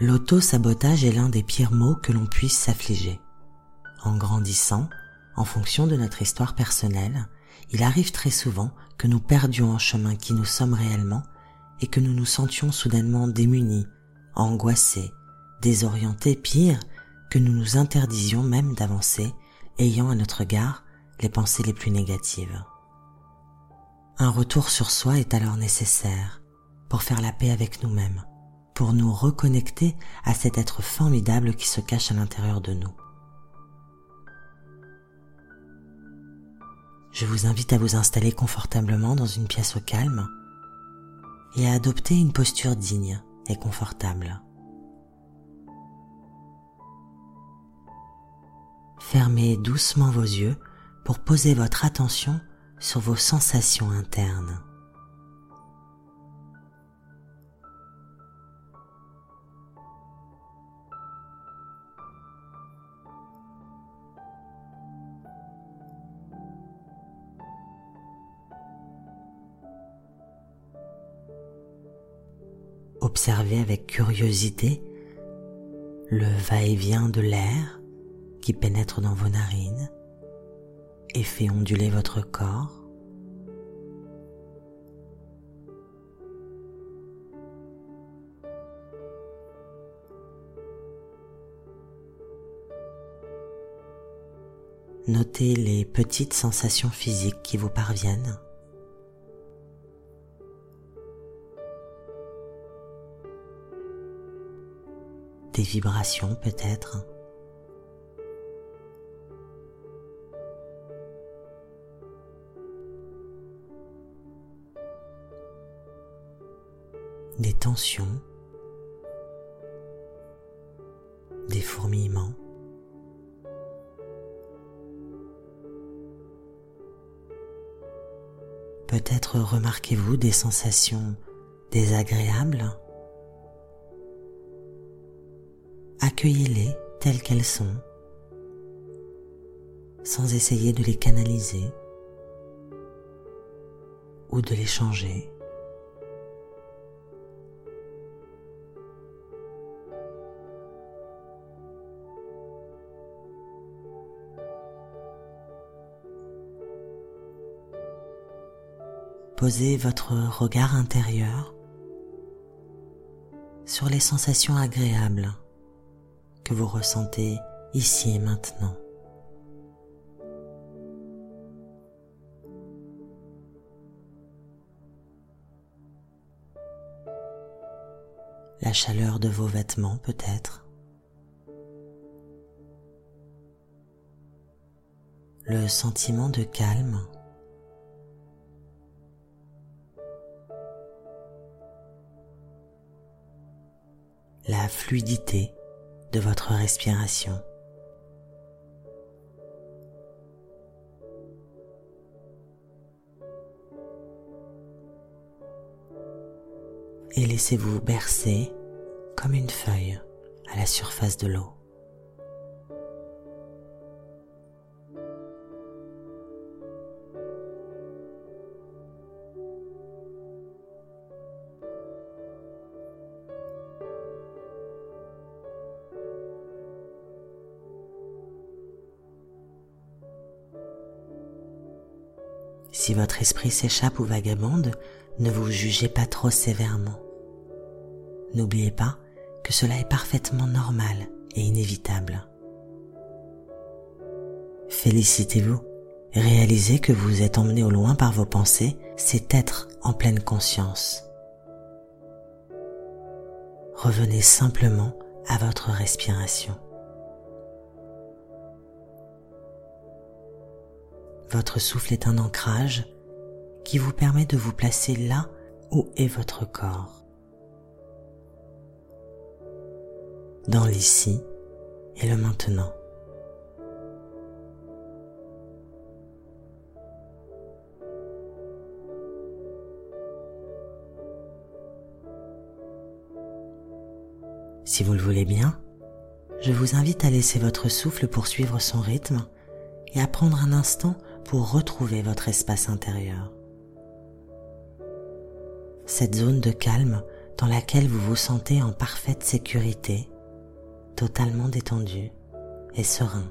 L'auto-sabotage est l'un des pires maux que l'on puisse s'affliger. En grandissant, en fonction de notre histoire personnelle, il arrive très souvent que nous perdions en chemin qui nous sommes réellement et que nous nous sentions soudainement démunis, angoissés, désorientés, pire, que nous nous interdisions même d'avancer, ayant à notre regard les pensées les plus négatives. Un retour sur soi est alors nécessaire pour faire la paix avec nous-mêmes, pour nous reconnecter à cet être formidable qui se cache à l'intérieur de nous. Je vous invite à vous installer confortablement dans une pièce calme et à adopter une posture digne et confortable. Fermez doucement vos yeux pour poser votre attention sur vos sensations internes. Observez avec curiosité le va-et-vient de l'air qui pénètre dans vos narines et fait onduler votre corps. Notez les petites sensations physiques qui vous parviennent. Des vibrations peut-être. des tensions, des fourmillements. Peut-être remarquez-vous des sensations désagréables? Accueillez-les telles qu'elles sont, sans essayer de les canaliser ou de les changer. Posez votre regard intérieur sur les sensations agréables vous ressentez ici et maintenant. La chaleur de vos vêtements peut-être. Le sentiment de calme la fluidité de votre respiration. Et laissez-vous bercer comme une feuille à la surface de l'eau. Si votre esprit s'échappe ou vagabonde, ne vous jugez pas trop sévèrement. N'oubliez pas que cela est parfaitement normal et inévitable. Félicitez-vous. Réalisez que vous êtes emmené au loin par vos pensées, c'est être en pleine conscience. Revenez simplement à votre respiration. Votre souffle est un ancrage qui vous permet de vous placer là où est votre corps. Dans l'ici et le maintenant. Si vous le voulez bien, je vous invite à laisser votre souffle poursuivre son rythme et à prendre un instant pour retrouver votre espace intérieur. Cette zone de calme dans laquelle vous vous sentez en parfaite sécurité, totalement détendu et serein.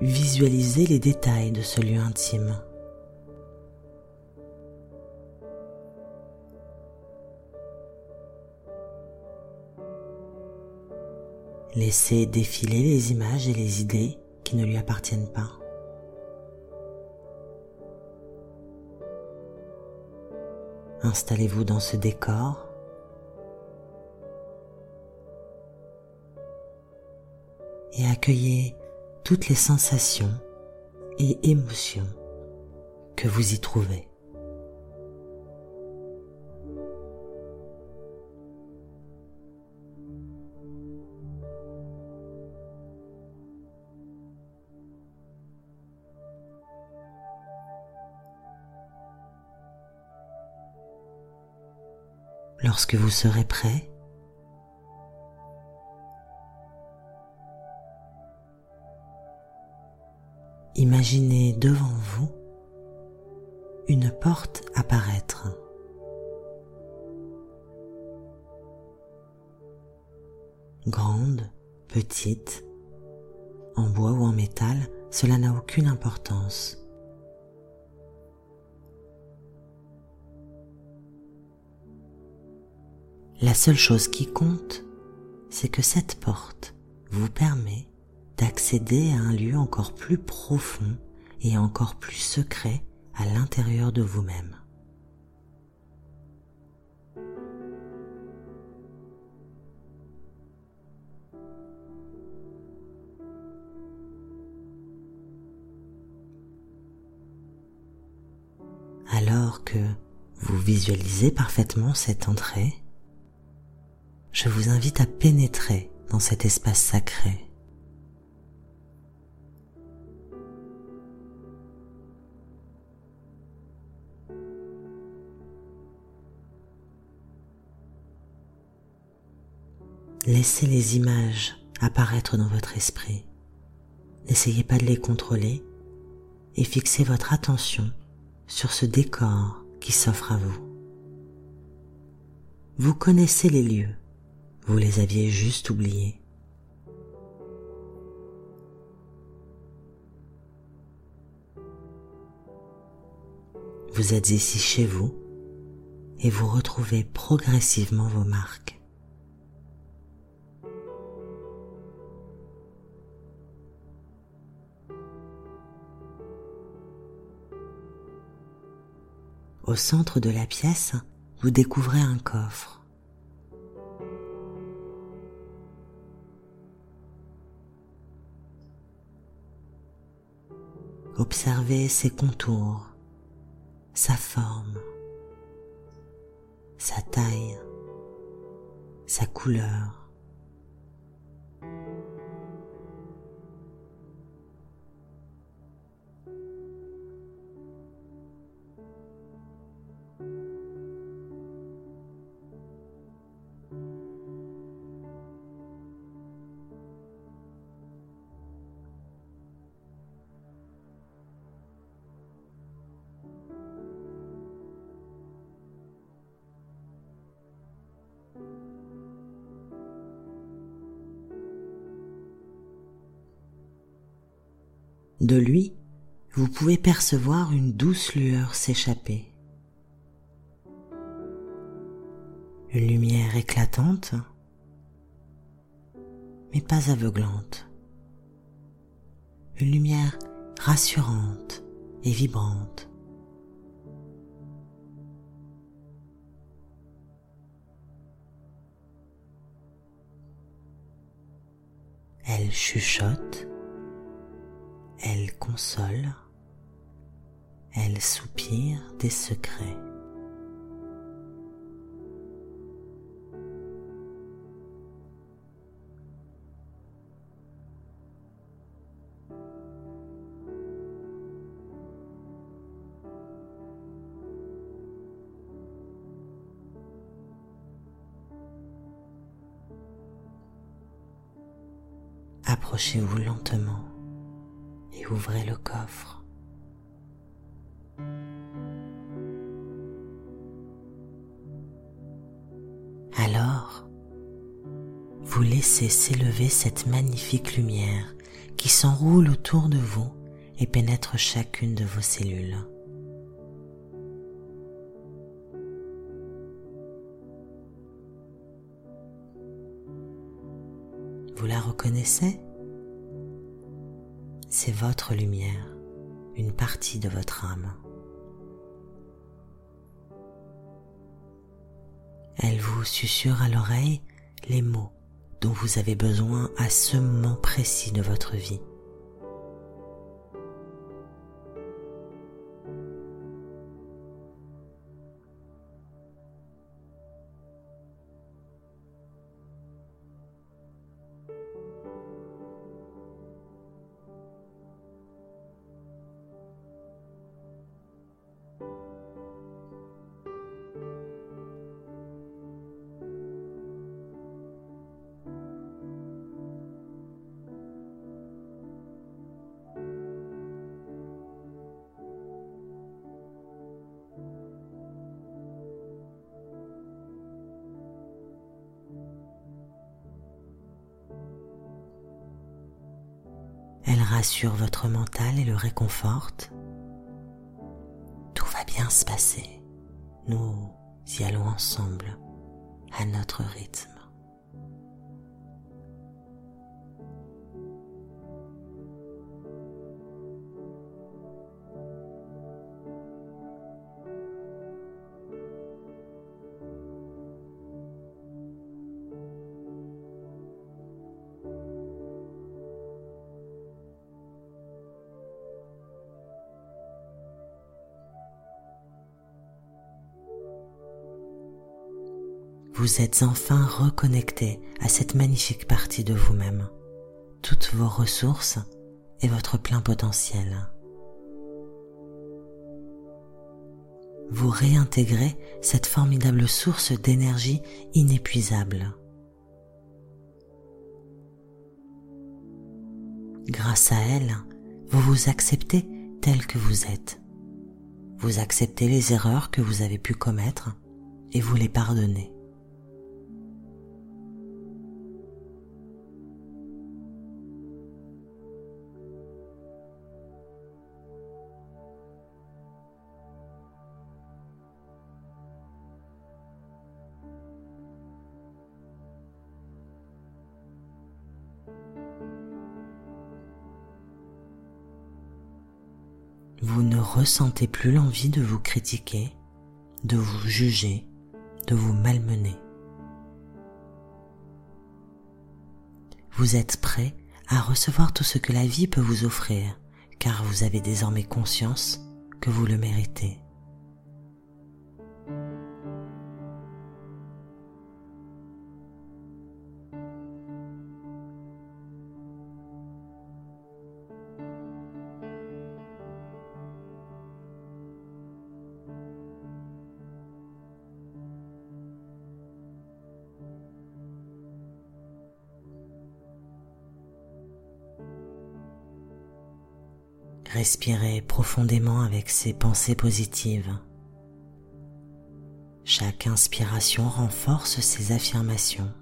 Visualisez les détails de ce lieu intime. Laissez défiler les images et les idées qui ne lui appartiennent pas. Installez-vous dans ce décor. Et accueillez toutes les sensations et émotions que vous y trouvez. Lorsque vous serez prêt, imaginez devant vous une porte apparaître. Grande, petite, en bois ou en métal, cela n'a aucune importance. La seule chose qui compte, c'est que cette porte vous permet d'accéder à un lieu encore plus profond et encore plus secret à l'intérieur de vous-même. Alors que vous visualisez parfaitement cette entrée, je vous invite à pénétrer dans cet espace sacré. Laissez les images apparaître dans votre esprit. N'essayez pas de les contrôler et fixez votre attention sur ce décor qui s'offre à vous. Vous connaissez les lieux vous les aviez juste oubliés. Vous êtes ici chez vous et vous retrouvez progressivement vos marques. Au centre de la pièce, vous découvrez un coffre. Observez ses contours, sa forme, sa taille, sa couleur. De lui, vous pouvez percevoir une douce lueur s'échapper. Une lumière éclatante, mais pas aveuglante. Une lumière rassurante et vibrante. Elle chuchote elle console, elle soupire des secrets. Approchez-vous lentement ouvrez le coffre. Alors, vous laissez s'élever cette magnifique lumière qui s'enroule autour de vous et pénètre chacune de vos cellules. Vous la reconnaissez? C'est votre lumière, une partie de votre âme. Elle vous susurre à l'oreille les mots dont vous avez besoin à ce moment précis de votre vie. Rassure votre mental et le réconforte. Tout va bien se passer. Nous y allons ensemble, à notre rythme. Vous êtes enfin reconnecté à cette magnifique partie de vous-même, toutes vos ressources et votre plein potentiel. Vous réintégrez cette formidable source d'énergie inépuisable. Grâce à elle, vous vous acceptez tel que vous êtes. Vous acceptez les erreurs que vous avez pu commettre et vous les pardonnez. Vous ne ressentez plus l'envie de vous critiquer, de vous juger, de vous malmener. Vous êtes prêt à recevoir tout ce que la vie peut vous offrir, car vous avez désormais conscience que vous le méritez. Respirez profondément avec ces pensées positives. Chaque inspiration renforce ces affirmations.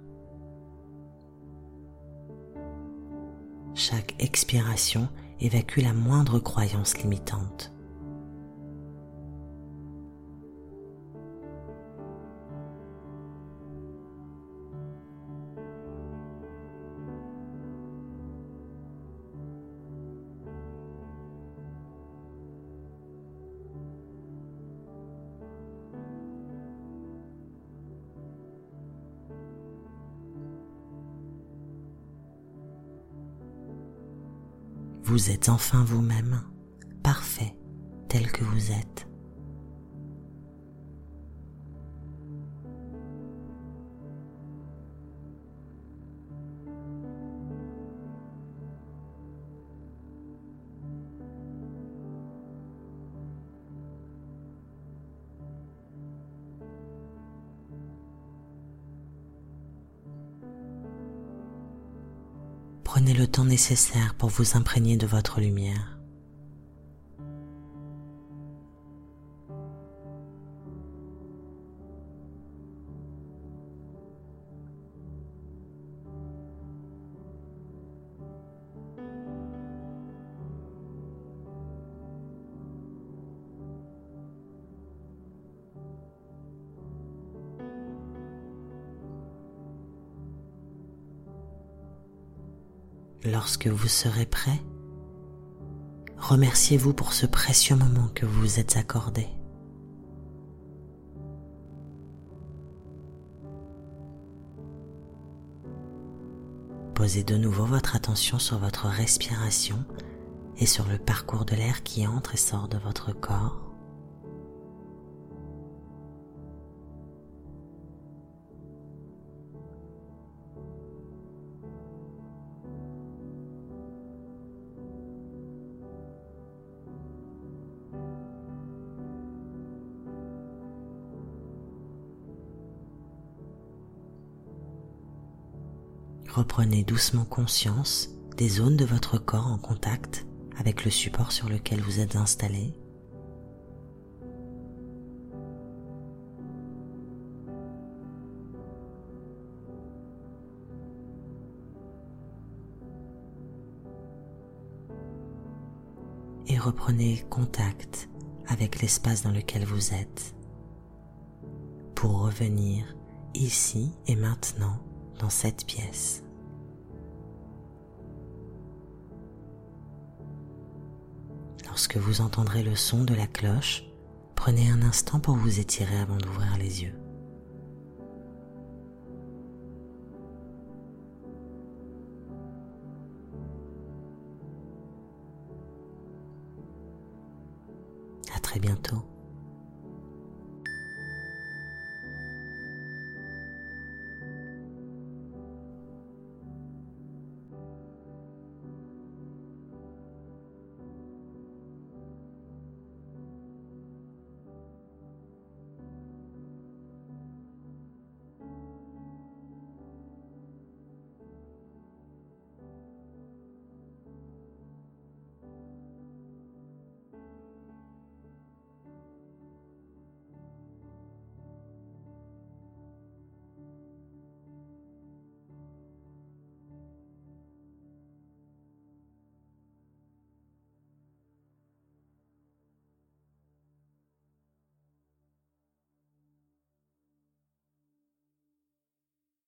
Chaque expiration évacue la moindre croyance limitante. Vous êtes enfin vous-même, parfait tel que vous êtes. Prenez le temps nécessaire pour vous imprégner de votre lumière. Lorsque vous serez prêt, remerciez-vous pour ce précieux moment que vous vous êtes accordé. Posez de nouveau votre attention sur votre respiration et sur le parcours de l'air qui entre et sort de votre corps. Reprenez doucement conscience des zones de votre corps en contact avec le support sur lequel vous êtes installé. Et reprenez contact avec l'espace dans lequel vous êtes pour revenir ici et maintenant dans cette pièce. Lorsque vous entendrez le son de la cloche, prenez un instant pour vous étirer avant d'ouvrir les yeux. À très bientôt.